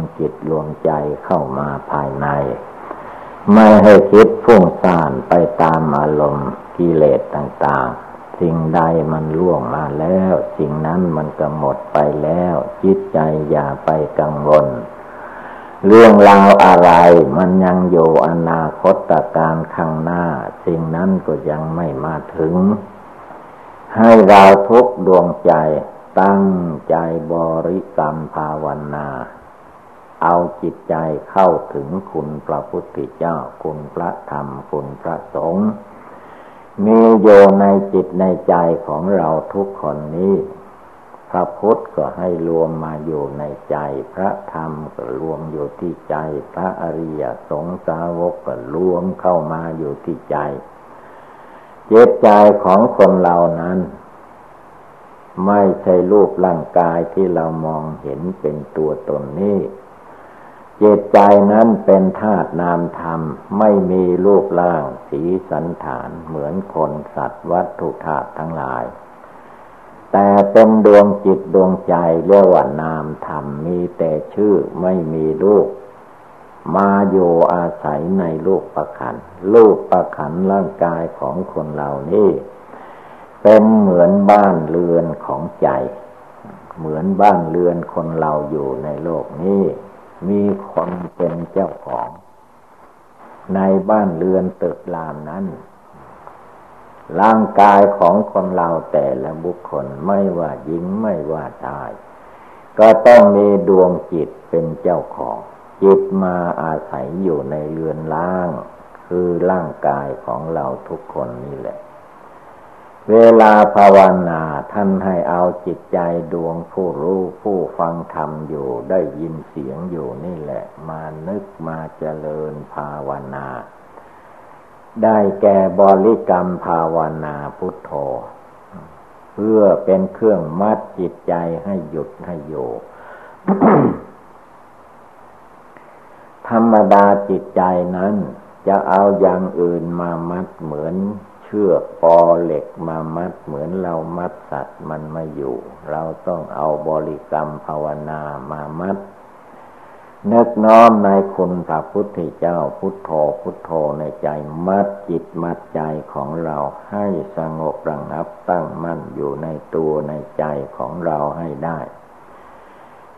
มจิตรวมใจเข้ามาภายใน ไม่ให้คิดฟุ้งซ่านไปตามอารมณ์กิเลสต่าง ๆ สิ่งใดมันล่วงมาแล้ว สิ่งนั้นมันก็หมดไปแล้ว จิตใจอย่าไปกังวล เรื่องราวอะไรมันยังอยู่อนาคตการข้างหน้า สิ่งนั้นก็ยังไม่มาถึง ให้เราทุกดวงใจตั้งใจบริกรรมภาวนา เอาจิตใจเข้าถึงคุณพระพุทธเจ้า คุณพระธรรม คุณพระสงฆ์มีโยในจิตในใจของเราทุกคนนี้ พระพุทธก็ให้รวมมาอยู่ในใจ พระธรรมก็รวมอยู่ที่ใจ พระอริยสงสาวกก็รวมเข้ามาอยู่ที่ใจเจตใจของคนเรานั้น ไม่ใช่รูปร่างกายที่เรามองเห็นเป็นตัวตนนี้ จตใจนั้นเป็นธาตุนามธรรม ไม่มีรูปร่างสีสันฐานเหมือนคนสัตว์วัตถุธาตุทั้งหลาย แต่เป็นดวงจิตดวงใจเรียกว่านามธรรมมีแต่ชื่อไม่มีรูป มาอยู่อาศัยในรูปประคันรูปประคันร่างกายของคนเหล่านี้ เป็นเหมือนบ้านเรือนของใจ เหมือนบ้านเรือนคนเราอยู่ในโลกนี้ มีคนเป็นเจ้าของ ในบ้านเรือนตึกรามนั้น ร่างกายของคนเราแต่ละบุคคลไม่ว่าหญิงไม่ว่าชาย ก็ต้องมีดวงจิตเป็นเจ้าของ จิตมาอาศัยอยู่ในเรือนล่าง คือร่างกายของเราทุกคนนี่แหละ เวลาภาวนาท่านให้เอาจิตใจดวงผู้รู้ผู้ฟังธรรมอยู่ได้ยินเสียงอยู่นี่แหละ มานึกมาเจริญภาวนา ได้แก่บริกรรมภาวนาพุทโธ เพื่อเป็นเครื่องมัดจิตใจให้หยุดให้อยู่ธรรมดาจิตใจนั้นจะเอาอย่างอื่นมามัดเหมือน ชือกปอเหล็กมามัดเหมือนเรามัดสัตว์มันม่อยู่ เราต้องเอาบริกรรมภาวนามามัดนึกน้อมในคุณพระพุทธเจ้าพุทโธพุทโธในใจมัดจิตมัดใจของเราให้สงบระงับตั้งมั่นอยู่ในตัวในใจของเราให้ได้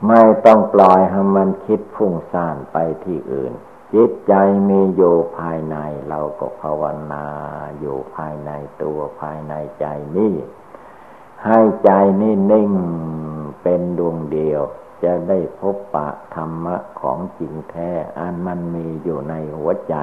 ไม่ต้องปล่อยให้มันคิดฟุ้งซ่านไปที่อื่น จิตใจมีอยู่ภายในเราก็ภาวนาอยู่ภายในตัวภายในใจนี่ให้ใจนี่นิ่งเป็นดวงเดียว จะได้พบปะธรรมะของจริงแท้ อันมันมีอยู่ในหัวใจ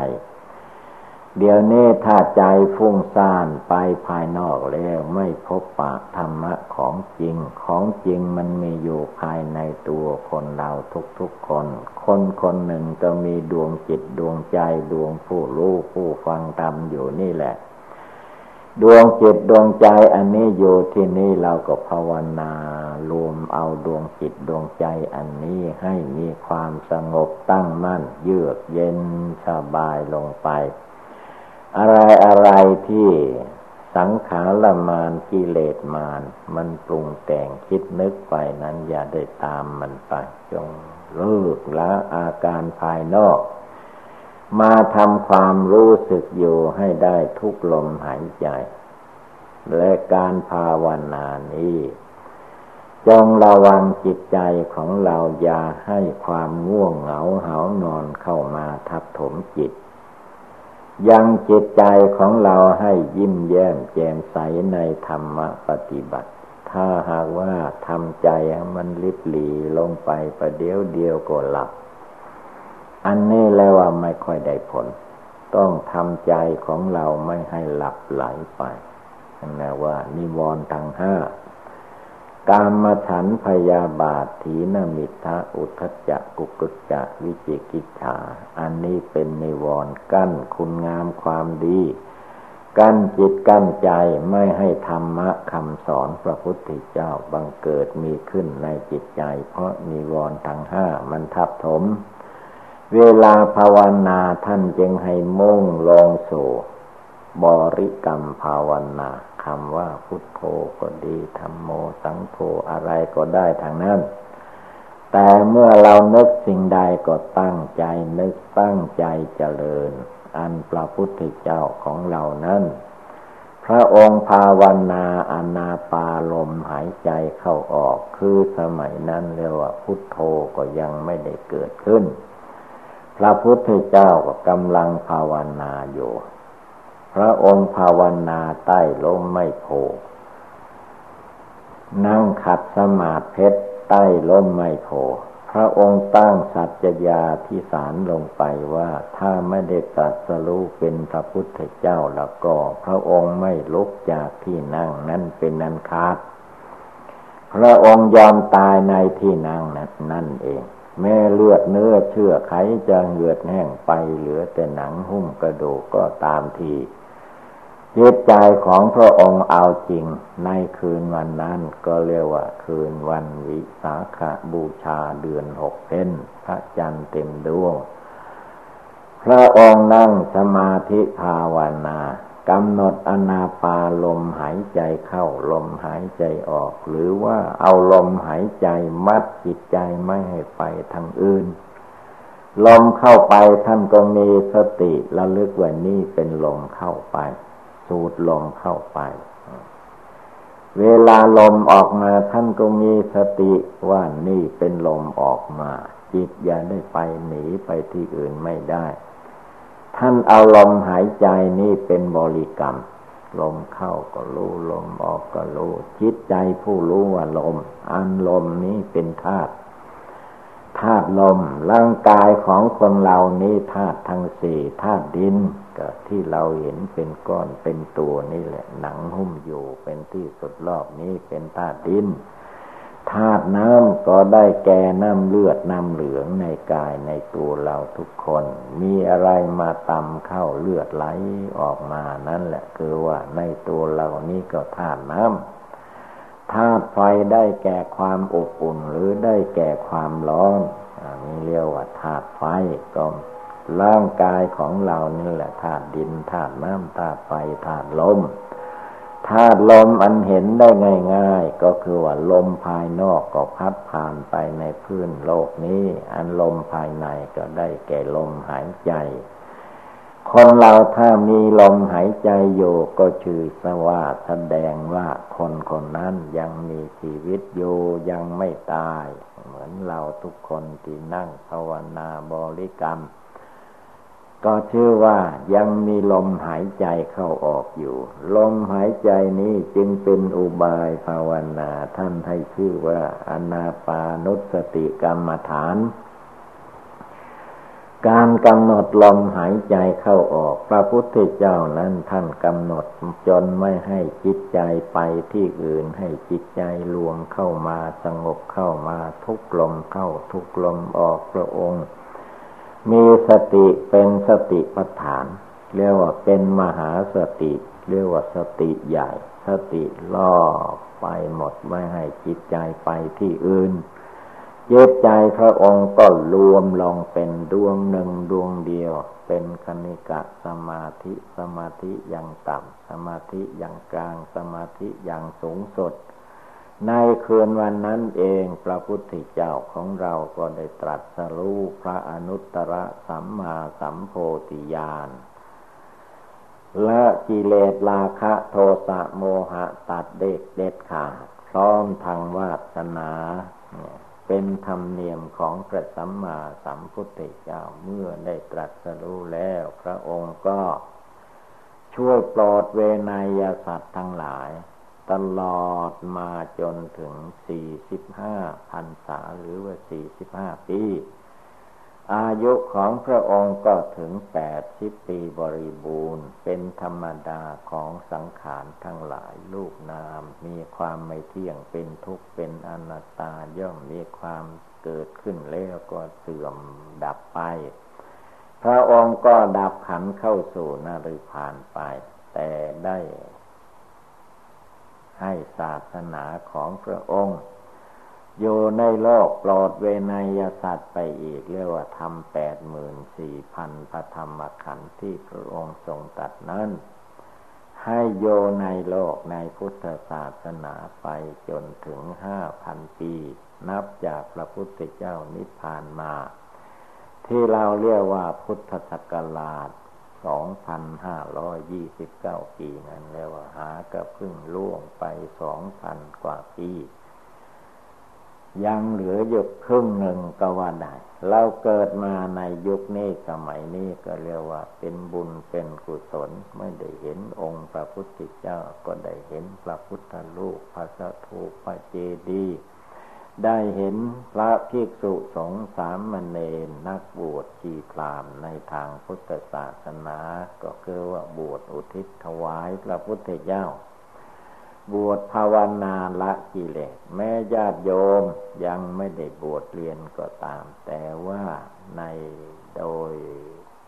เดี๋ยวนี้ถ้าใจฟุ้งซ่านไปภายนอกแล้วไม่พบปะธรรมะของจริง ของจริงมันมีอยู่ภายในตัวคนเราทุกๆคน คนคนหนึ่งก็มีดวงจิตดวงใจดวงผู้รู้ผู้ฟังธรรมอยู่นี่แหละ ดวงจิตดวงใจอันนี้อยู่ที่นี่เราก็ภาวนารวมเอาดวงจิตดวงใจอันนี้ให้มีความสงบตั้งมั่น เยือกเย็นสบายลงไป อะไรอะไรที่สังขารมานกิเลสมาน มันปรุงแต่งคิดนึกไปนั้นอย่าได้ตามมันไป จงเลิกละอาการภายนอก มาทำความรู้สึกอยู่ให้ได้ทุกลมหายใจ และการภาวนานี้ จงระวังจิตใจของเราอย่าให้ความง่วงเหงาเหานอนเข้ามาทับถมจิต ยังจิตใจของเราให้ยิ้มแย้มแจ่มใสในธรรมปฏิบัติ ถ้าหากว่าทำใจมันลิบหลีลงไปประเดี๋ยวเดียวก็หลับ อันนี้แล้วว่าไม่ค่อยได้ผล ต้องทำใจของเราไม่ให้หลับไหลไปนั่นว่า นิวรณ์ทั้งห้า กามฉันพยาบาทถีนมิทะอุทจจะกุกุจจะวิจิกิจฉาอันนี้เป็นนิวรณ์กั้นคุณงามความดี กั้นจิตกั้นใจไม่ให้ธรรมะคำสอนพระพุทธเจ้าบังเกิดมีขึ้นในจิตใจ เพราะนิวรณ์ทั้งห้ามันทับถม เวลาภาวนาท่านจึงให้มุ่งลงสู่บริกรรมภาวนาำว่าพุทโธก็ดีธรรมโมสังโฆอะไรก็ได้ทางนั้น แต่เมื่อเรานึกสิ่งใดก็ตั้งใจนึกตั้งใจเจริญ อันพระพุทธเจ้าของเรานั้น พระองค์ภาวนาอนาปาลมหายใจเข้าออกคือสมัยนั้นเรียกว่าพุทโธก็ยังไม่ได้เกิดขึ้น พระพุทธเจ้าก็กำลังภาวนาอยู่ พระองค์ภาวนาใต้ลมไม่โพ นั่งขัดสมาธิใต้ลมไม่โพ พระองค์ตั้งสัจญาที่สารลงไปว่าถ้าไม่ได้ตัดสรู้เป็นพระพุทธเจ้าแล้วก็ พระองค์ไม่ลุกจากที่นั่งนั้นเป็นนันคาดพระองค์ยอมตายในที่นั่งนั้นนั่นเอง แม่เลือดเนื้อเชื่อไขจะเหือดแห้งไปเหลือแต่หนังหุ้มกระดูกก็ตามที จิตใจของพระองค์เอาจริง ในคืนวันนั้นก็เรียกว่า คืนวันวิสาขบูชาเดือนหกเพนพระจันทร์เต็มดวง พระองค์นั่งสมาธิภาวนากำหนดอนาปาลมหายใจเข้าลมหายใจออก หรือว่าเอาลมหายใจมัดจิตใจไม่ให้ไปทางอื่น ลมเข้าไปท่านก็มีสติระลึกว่านี่เป็นลมเข้าไป สูดลมเข้าไป เวลาลมออกมาท่านก็มีสติว่านี่เป็นลมออกมา จิตอย่าได้ไปหนีไปที่อื่นไม่ได้ ท่านเอาลมหายใจนี่เป็นบริกรรม ลมเข้าก็รู้ลมออกก็รู้จิตใจผู้รู้ว่าลม อันลมนี้เป็นธาตุธาตุลมร่างกายของคนเรานี้ธาตุทั้งสี่ธาตุดิน ก็ที่เราเห็นเป็นก้อนเป็นตัวนี่แหละ หนังหุ้มอยู่เป็นที่สุดรอบนี้เป็นธาตุดินธาตุน้ำก็ได้แก่น้ำเลือดน้ำเหลืองในกายในตัวเราทุกคน มีอะไรมาตำเข้าเลือดไหลออกมานั่นแหละ คือว่าในตัวเรานี่ก็ธาตุน้ำธาตุไฟได้แก่ความอบอุ่นหรือได้แก่ความร้อนนี่เรียกว่าธาตุไฟก็ ร่างกายของเรานี่แหละธาตุดินธาตุน้ำธาตุไฟธาตุลมธาตุลมอันเห็นได้ง่าย ๆ ก็คือว่าลมภายนอกก็พัดผ่านไปในพื้นโลกนี้ อันลมภายในก็ได้แก่ลมหายใจ คนเราถ้ามีลมหายใจอยู่ก็ชื่อสว่าแสดงว่าคนคนนั้นยังมีชีวิตอยู่ยังไม่ตาย เหมือนเราทุกคนที่นั่งภาวนาบริกรรม ก็ชื่อว่ายังมีลมหายใจเข้าออกอยู่ ลมหายใจนี้จึงเป็นอุบายภาวนาท่านให้ชื่อว่าอนาปานุสติกรรมฐาน การกำหนดลมหายใจเข้าออก พระพุทธเจ้านั้นท่านกำหนดจนไม่ให้จิตใจไปที่อื่นให้จิตใจรวมเข้ามาสงบเข้ามาทุกลมเข้าทุกลมออกพระองค์ มีสติเป็นสติปัฏฐาน เรียกว่าเป็นมหาสติ เรียกว่าสติใหญ่ สติล่อไปหมดไม่ให้จิตใจไปที่อื่นจิตใจพระองค์ก็รวมลงเป็นดวงหนึ่งดวงเดียว เป็นคณิกะสมาธิสมาธิอย่างต่ำสมาธิอย่างกลางสมาธิอย่างสูงสุด ในคืนวันนั้นเองพระพุทธเจ้าของเราก็ได้ตรัสรู้พระอนุตตรสัมมาสัมโพธิญาณและกิเลสราคะโทสะโมหะตัดเด็กเด็ดขาดพร้อมทางวาสนาเนี่ยเป็นธรรมเนียมของพระสัมมาสัมพุทธเจ้าเมื่อได้ตรัสรู้แล้ว พระองค์ก็ช่วยปลอดเวนยสัตว์ทั้งหลาย ตลอดมาจนถึงสี่สิบห้าพันษาหรือว่าสี่สิบห้าปี อายุของพระองค์ก็ถึงแปดสิบปีบริบูรณ์ เป็นธรรมดาของสังขารทั้งหลายลูกนาม มีความไม่เที่ยงเป็นทุกข์เป็นอนัตตาย่อมมีความเกิดขึ้นแล้วก็เสื่อมดับไป พระองค์ก็ดับขันเข้าสู่นริพานไป แต่ได้ ให้ศาสนาของพระองค์ อยู่ในโลกปลอดเวนยสัตว์ไปอีก เรียกว่าทำแปดหมื่นสี่พันพระธรรมขันธ์ที่พระองค์ทรงตัดนั้น ให้โยในโลกในพุทธศาสนาไปจนถึงห้าพันปี นับจากพระพุทธเจ้านิพพานมา ที่เราเรียกว่าพุทธศักราช 2,529ปีนั้นแล้วหาก็พึ่งล่วงไป2,000กว่าปียังเหลืออยู่ครึ่งหนึ่งก็ว่าได้ เราเกิดมาในยุคนี้สมัยนี้ก็เรียกว่า เป็นบุญเป็นกุศลไม่ได้เห็นองค์พระพุทธเจ้าก็ได้เห็นพระพุทธรูปพระสถูปพระเจดีย์ ได้เห็นพระภิกษุสงฆ์สามมเณรนักบวชชีพรามในทางพุทธศาสนา ก็คือว่าบวชอุทิศถวายพระพุทธเจ้า บวชภาวนาละกิเลสแม้ญาติโยมยังไม่ได้บวชเรียนก็ตาม แต่ว่าในโดย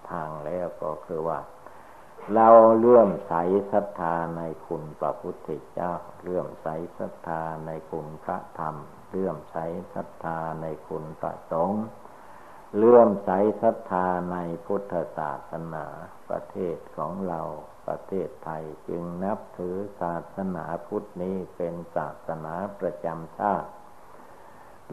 ทางแล้วก็คือว่า เราเลื่อมใสศรัทธาในคุณพระพุทธเจ้า เลื่อมใสศรัทธาในคุณพระธรรม เลื่อมใสศรัทธาในคุณพระสงฆ์เลื่อมใสศรัทธาในพุทธศาสนา ประเทศของเราประเทศไทยจึงนับถือศาสนาพุทธนี้เป็นศาสนาประจำชาติ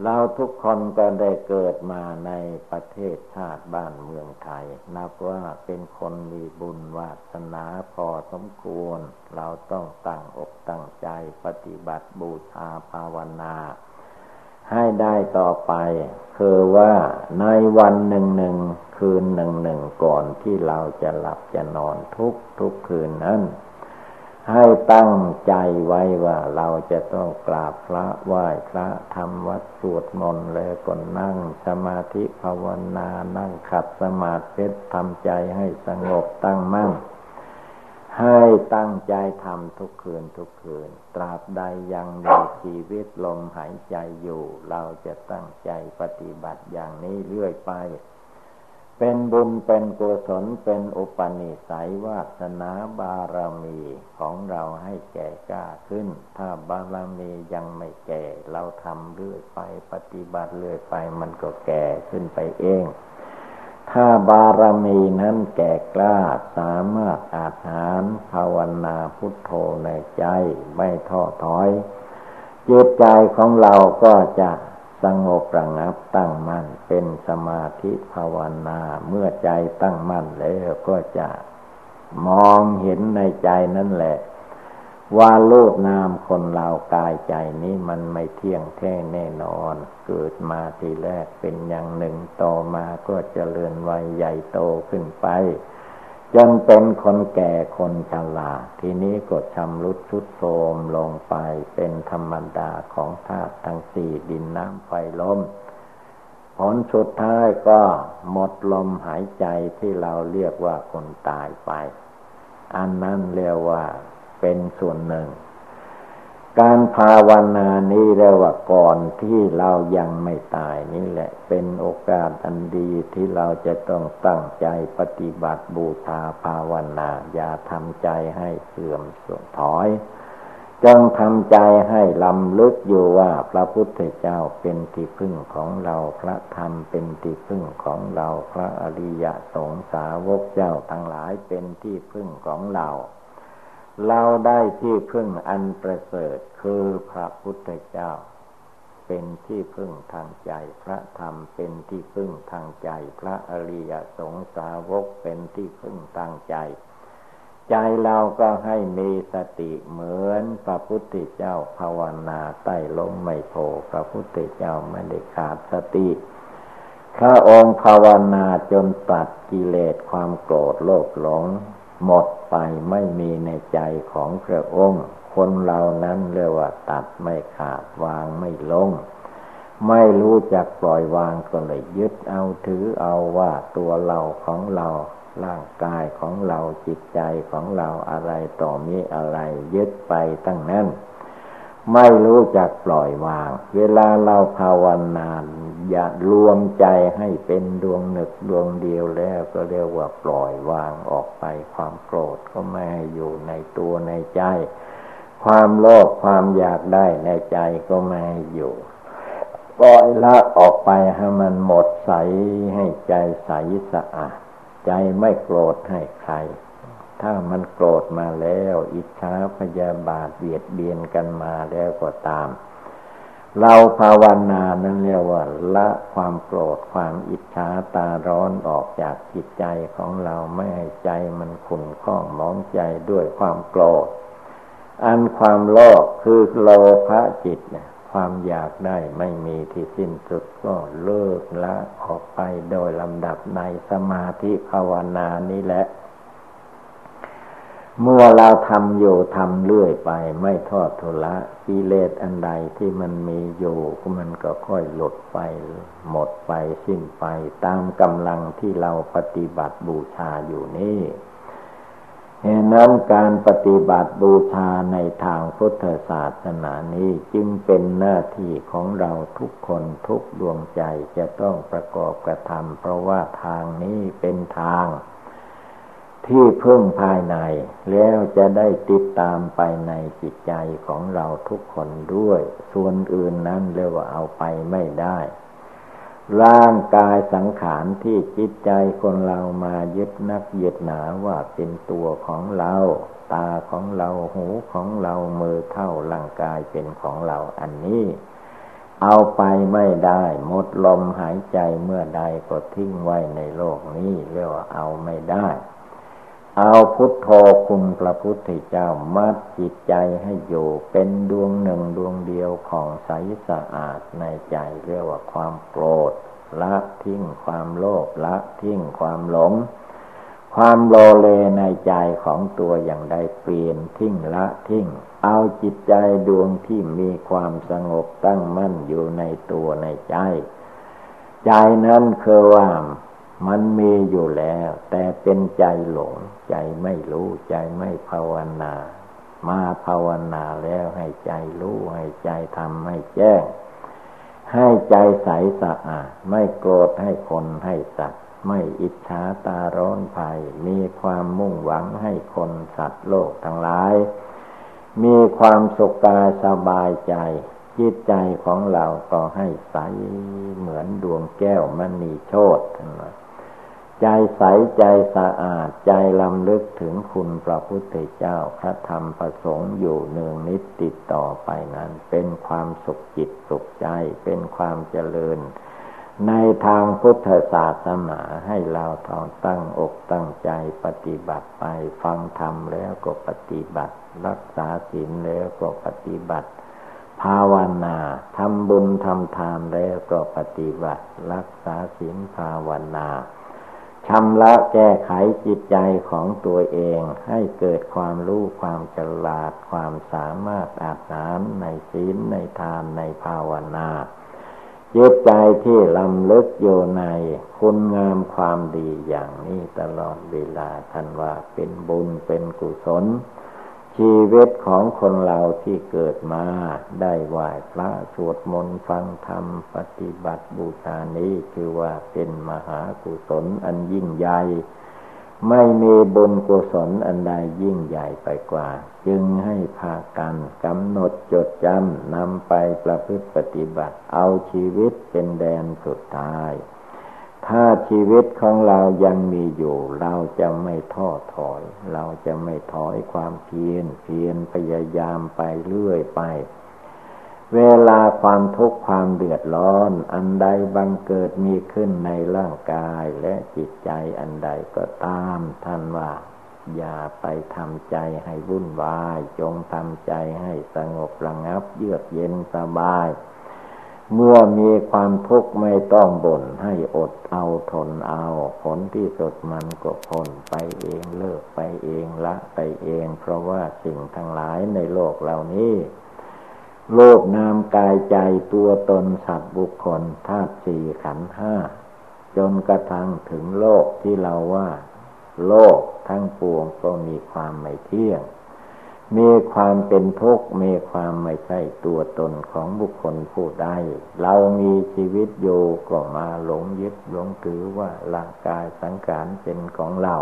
เราทุกคนก็ได้เกิดมาในประเทศชาติบ้านเมืองไทย นับว่าเป็นคนมีบุญวาสนาพอสมควร เราต้องตั้งอกตั้งใจปฏิบัติบูชาภาวนา ให้ได้ต่อไป คือว่าในวันหนึ่งหนึ่งคืนหนึ่งหนึ่งก่อนที่เราจะหลับจะนอนทุกทุกคืนนั้น ให้ตั้งใจไว้ว่าเราจะต้องกราบพระไหว้พระทำวัดสวดมนต์แล้วก็นั่ง สมาธิภาวนานั่งขัดสมาธิทำใจให้สงบตั้งมั่น ให้ตั้งใจทำทุกคืนทุกคืน ตราบใดยังมีชีวิตลมหายใจอยู่ เราจะตั้งใจปฏิบัติอย่างนี้เรื่อยไป เป็นบุญเป็นกุศลเป็นอุปนิสัยวาสนาบารมีของเราให้แก่กล้าขึ้น ถ้าบารมียังไม่แก่ เราทำเรื่อยไปปฏิบัติเรื่อยไปมันก็แก่ขึ้นไปเอง ถ้าบารมีนั้นแก่กล้าสามารถอาหารภาวนาพุทโธในใจไม่ท้อถอยจิตใจของเราก็จะสงบระงับตั้งมั่นเป็นสมาธิภาวนาเมื่อใจตั้งมั่นแล้วก็จะมองเห็นในใจนั่นแหละ ว่าโลกนามคนเรากายใจนี้มันไม่เที่ยงแท้แน่นอน เกิดมาทีแรกเป็นอย่างหนึ่งต่อมาก็เจริญวัยใหญ่โตขึ้นไป จนเป็นคนแก่คนชราทีนี้ก็ชำรุดชุดโทรมลงไปเป็นธรรมดาของธาตุทั้งสี่ดินน้ำไฟลมผลสุดท้ายก็หมดลมหายใจที่เราเรียกว่าคนตายไป อันนั้นเรียกว่า เป็นส่วนหนึ่ง การภาวนานี้เรียกว่าก่อนที่เรายังไม่ตายนี่แหละ เป็นโอกาสอันดีที่เราจะต้องตั้งใจปฏิบัติบูชาภาวนา อย่าทำใจให้เสื่อมสุดถอยจงทำใจให้ลำลึกอยู่ว่าพระพุทธเจ้าเป็นที่พึ่งของเราพระธรรมเป็นที่พึ่งของเราพระอริยสงสาวกเจ้าทั้งหลายเป็นที่พึ่งของเรา เราได้ที่พึ่งอันประเสริฐคือพระพุทธเจ้า เป็นที่พึ่งทางใจ พระธรรมเป็นที่พึ่งทางใจ พระอริยสงสาวกเป็นที่พึ่งทางใจ ใจเราก็ให้มีสติเหมือนพระพุทธเจ้าภาวนาใต้ลมไม่โพพระพุทธเจ้าไม่ได้ขาดสติพระองค์ภาวนาจนตัดกิเลสความโกรธโลภหลง หมดไปไม่มีในใจของพระองค์ คนเรานั้นเรียกว่าตัดไม่ขาดวางไม่ลง ไม่รู้จักปล่อยวางก็เลยยึดเอาถือเอาว่าตัวเราของเราร่างกายของเราจิตใจของเราอะไรต่อมีอะไรยึดไปตั้งนั้น ไม่รู้จักปล่อยวาง เวลาเราภาวนาอย่ารวมใจให้เป็นดวงหนึกดวงเดียวแล้วก็เรียกว่าปล่อยวางออกไป ความโกรธก็ไม่ให้อยู่ในตัวในใจ ความโลภความอยากได้ในใจก็ไม่ให้อยู่ปล่อยละออกไปให้มันหมดใสให้ใจใสสะอาดใจไม่โกรธให้ใคร ถ้ามันโกรธมาแล้ว อิจฉาพยาบาทเบียดเบียนกันมาแล้วก็ตาม เราภาวนานั้นเรียกว่า ละความโกรธความอิจฉาตาร้อนออกจากจิตใจของเราไม่ให้ใจมันขุ่นข้องมองใจด้วยความโกรธ อันความโลภคือโลภะจิตเนี่ยความอยากได้ไม่มีที่สิ้นสุดก็เลิกละออกไปโดยลำดับในสมาธิภาวนานี้แหละ เมื่อเราทำอยู่ทำเรื่อยไป ไม่ทอดทุละกิเลสอันใดที่มันมีอยู่มันก็ค่อยหลุดไป หมดไปสิ้นไป ตามกำลังที่เราปฏิบัติบูชาอยู่นี่เหตุนั้นการปฏิบัติบูชาในทางพุทธศาสนานี้จึงเป็นหน้าที่ของเราทุกคนทุกดวงใจจะต้องประกอบกระทำเพราะว่าทางนี้เป็นทาง ที่พึ่งภายใน แล้วจะได้ติดตามไปในจิตใจของเราทุกคนด้วย ส่วนอื่นนั้นเรียกว่าเอาไปไม่ได้ ร่างกายสังขารที่จิตใจคนเรามายึดนักยึดหนาว่าเป็นตัวของเรา ตาของเราหูของเรามือเท่าร่างกายเป็นของเราอันนี้ เอาไปไม่ได้หมดลมหายใจเมื่อใดก็ทิ้งไว้ในโลกนี้เรียกว่าเอาไม่ได้ เอาพุทโธคุณพระพุทธเจ้ามัดจิตใจให้อยู่เป็นดวงหนึ่งดวงเดียวของใสสะอาดในใจเรียกว่าความโกรธละทิ้งความโลภละทิ้งความหลง ความโลเลในใจของตัวอย่างใดเปลี่ยนทิ้งละทิ้ง เอาจิตใจดวงที่มีความสงบตั้งมั่นอยู่ในตัวในใจ ใจนั้นคือว่ามันมีอยู่แล้ว แต่เป็นใจหลง ใจไม่รู้ใจไม่ภาวนา มาภาวนาแล้วให้ใจรู้ให้ใจทำให้แจ้ง ให้ใจใสสะอาดไม่โกรธให้คนให้สัตว์ ไม่อิจฉาตาร้อนภัย มีความมุ่งหวังให้คนสัตว์โลกทั้งหลาย มีความสุขกายสบายใจจิตใจของเราก็ให้ใสเหมือนดวงแก้วมณีโชติ ใจใสใจสะอาดใจลำลึกถึงคุณพระพุทธเจ้าพระธรรมประสงค์อยู่เนืองนิดติดต่อไปนั้น เป็นความสุขจิตสุขใจ เป็นความเจริญ ในทางพุทธศาสนาให้เราทองตั้งอกตั้งใจปฏิบัติไปฟังธรรมแล้วก็ปฏิบัติ รักษาศีลแล้วก็ปฏิบัติภาวนาทำบุญทำทานแล้วก็ปฏิบัติ รักษาศีลภาวนา ชำระแก้ไขจิตใจของตัวเองให้เกิดความรู้ความฉลาดความสามารถอาจน้ำในศีลในทานในภาวนาจิตใจที่ลำลึกอยู่ในคุณงามความดีอย่างนี้ตลอดเวลาท่านว่าเป็นบุญเป็นกุศล ชีวิตของคนเราที่เกิดมาได้ไหว้พระสวดมนต์ฟังธรรมปฏิบัติบูชานี้คือว่าเป็นมหากุศลอันยิ่งใหญ่ไม่มีบุญกุศลอันใดยิ่งใหญ่ไปกว่า จึงให้พากันกำหนดจดจำนำไปประพฤติปฏิบัติ เอาชีวิตเป็นแดนสุดท้าย ถ้าชีวิตของเรายังมีอยู่ เราจะไม่ท้อถอย เราจะไม่ถอยความเพียรเพียรพยายามไปเรื่อยไป เวลาความทุกข์ความเดือดร้อน อันใดบังเกิดมีขึ้นในร่างกายและจิตใจอันใดก็ตามท่านว่า อย่าไปทำใจให้วุ่นวาย จงทำใจให้สงบระงับเยือกเย็นสบาย เมื่อมีความทุกข์ไม่ต้องบ่นให้อดเอาทนเอา ผลที่สุดมันก็พ้นไปเองเลิกไปเองละไปเอง เพราะว่าสิ่งทั้งหลายในโลกเหล่านี้ โลกนามกายใจตัวตนสัตว์บุคคลธาตุสี่ขันห้า จนกระทั่งถึงโลกที่เราว่า โลกทั้งปวงก็มีความไม่เที่ยง มีความเป็นทุกข์มีความไม่ใช่ตัวตนของบุคคลผู้ใดเรามีชีวิตอยู่ก็มาหลงยึดหลงถือว่าร่างกายสังขารเป็นของเรา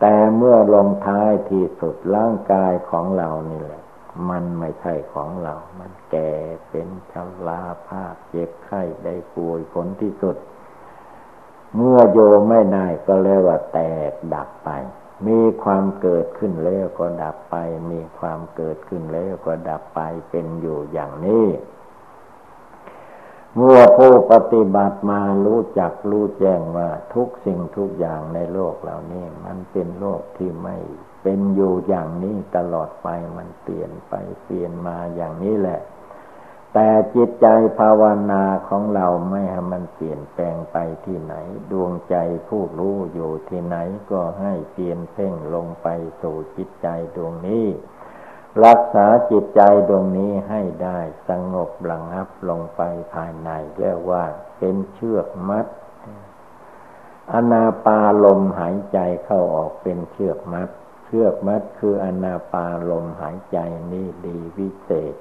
แต่เมื่อลงท้ายที่สุดร่างกายของเรานี่แหละ มันไม่ใช่ของเรา มันแก่เป็นชราภาพเจ็บไข้ได้ป่วยผลที่สุด เมื่อโยไม่ได้ก็เรียกว่าแตกดับไป มีความเกิดขึ้นแล้วก็ดับไป มีความเกิดขึ้นแล้วก็ดับไปเป็นอยู่อย่างนี้ เมื่อผู้ปฏิบัติมารู้จักรู้แจ้งว่าทุกสิ่งทุกอย่างในโลกเหล่านี้ มันเป็นโลกที่ไม่เป็นอยู่อย่างนี้ตลอดไปมันเปลี่ยนไปเปลี่ยนมาอย่างนี้แหละ แต่จิตใจภาวนาของเราไม่ให้มันเปลี่ยนแปลงไปที่ไหน ดวงใจผู้รู้อยู่ที่ไหนก็ให้เปลี่ยนเพ่งลงไปสู่จิตใจดวงนี้ รักษาจิตใจดวงนี้ให้ได้สงบระงับลงไปภายในเรียกว่าเป็นเชือกมัด อนาปาลมหายใจเข้าออกเป็นเชือกมัด เชือกมัดคืออนาปาลมหายใจนี่ดีวิเศษ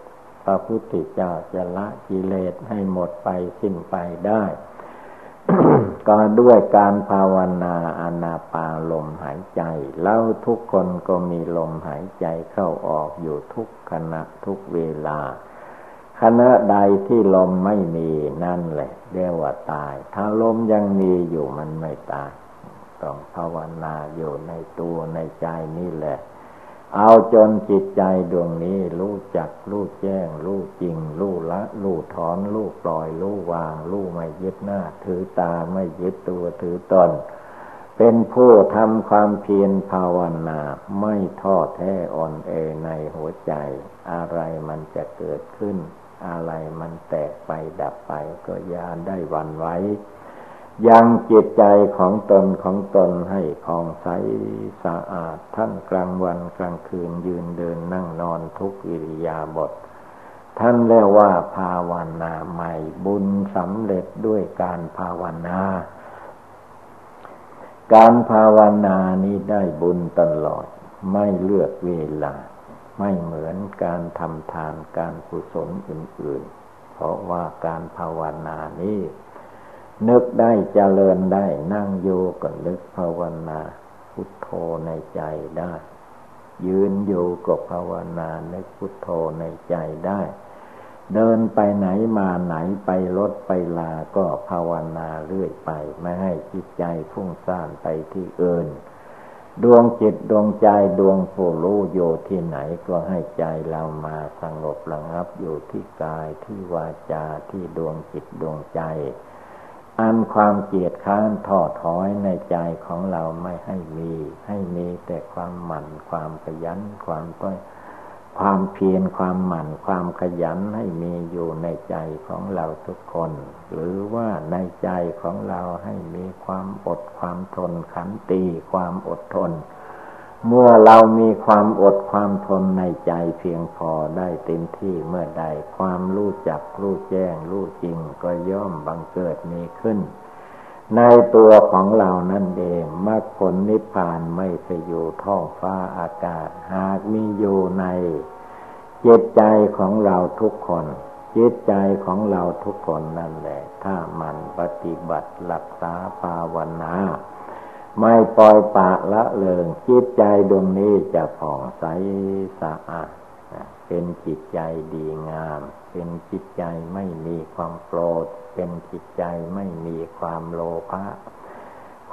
พระพุทธเจ้าจะละกิเลสให้หมดไปสิ้นไปได้ ก็ด้วยการภาวนาอนาปาลมหายใจ แล้วทุกคนก็มีลมหายใจเข้าออกอยู่ทุกขณะทุกเวลาขณะใดที่ลมไม่มีนั่นแหละเรียกว่าตาย ถ้าลมยังมีอยู่มันไม่ตาย ต้องภาวนาอยู่ในตัวในใจนี่แหละ เอาจนจิตใจดวงนี้รู้จักรู้แจ้ง รู้จริง รู้ละ รู้ถอน รู้ปล่อย รู้วาง รู้ไม่ยึดหน้า ถือตาไม่ยึดตัวถือตน เป็นผู้ทำความเพียรภาวนา ไม่ท้อแท้อ่อนเอในหัวใจ อะไรมันจะเกิดขึ้น อะไรมันแตกไปดับไปก็ยาได้วันไว้ ยังจิตใจของตนของตนให้ผ่องใสสะอาดทั้งกลางวันกลางคืนยืนเดินนั่งนอนทุกอิริยาบถท่านเรียกว่าภาวนาใหม่บุญสำเร็จด้วยการภาวนา การภาวนานี้ได้บุญตลอด ไม่เลือกเวลา ไม่เหมือนการทำทานการกุศลอื่นๆ เพราะว่าการภาวนานี้ นึกได้เจริญได้ นั่งโยก็นึกภาวนา พุทโธในใจได้ ยืนอยู่ก็ภาวนาในพุทโธในใจได้ เดินไปไหนมาไหนไปรถไปลาก็ภาวนาเรื่อยไป ไม่ให้จิตใจฟุ้งซ่านไปที่อื่น ดวงจิตดวงใจดวงผู้รู้อยู่ที่ไหนก็ให้ใจเรามาสงบระงับอยู่ที่กายที่วาจาที่ดวงจิตดวงใจ อันความเกียดค้านท้อถอยในใจของเราไม่ให้มี ให้มีแต่ความหมั่น ความขยัน ความต้อยความเพียรความหมั่น ความขยันให้มีอยู่ในใจของเราทุกคน หรือว่าในใจของเราให้มีความอดความทนขันตีความอดทน เมื่อเรามีความอดความทนในใจเพียงพอได้เต็มที่เมื่อใด ความรู้จักรู้แจ้งรู้จริงก็ย่อมบังเกิดมีขึ้น ในตัวของเรานั่นเองมรรคผลนิพพานไม่ไปอยู่ท้องฟ้าอากาศ หากมีอยู่ในจิตใจของเราทุกคนจิตใจของเราทุกคนนั่นแหละ ถ้ามันปฏิบัติรักษาภาวนา ไม่ปล่อยปะละเลงจิตใจดวงนี้จะผ่องใสสะอาดเป็นจิตใจดีงาม เป็นจิตใจไม่มีความโกรธ เป็นจิตใจไม่มีความโลภะ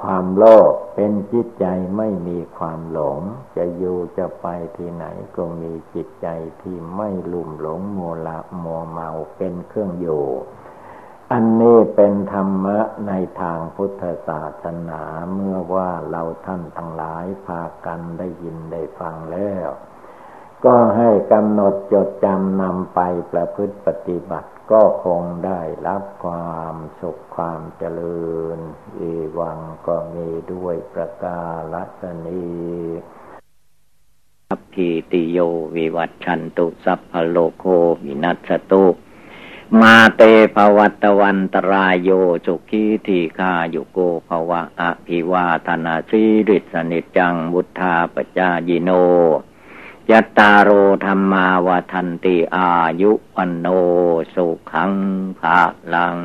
ความโลภเป็นจิตใจไม่มีความหลง จะอยู่จะไปที่ไหนก็มีจิตใจที่ไม่ลุ่มหลงโมละมัวเมาเป็นเครื่องอยู่ อันนี้เป็นธรรมะในทางพุทธศาสนาเมื่อว่าเราท่านทั้งหลายพากันได้ยินได้ฟังแล้ว ก็ให้กำหนดจดจำนำไปประพฤติปฏิบัติ ก็คงได้รับความสุขความเจริญอีวังก็มีด้วยประกาศนีพีติโยวิวัตชันตุสัพพโลโควินัสตุ มาเตภวัตวันตรายโยจุกีทีฆายุโกภวะอภิวาธนาสีริสนิจังบุทธาปจายิโนยัตตาโรธรรมาวทันติอายุวันโนสุขังภาลัง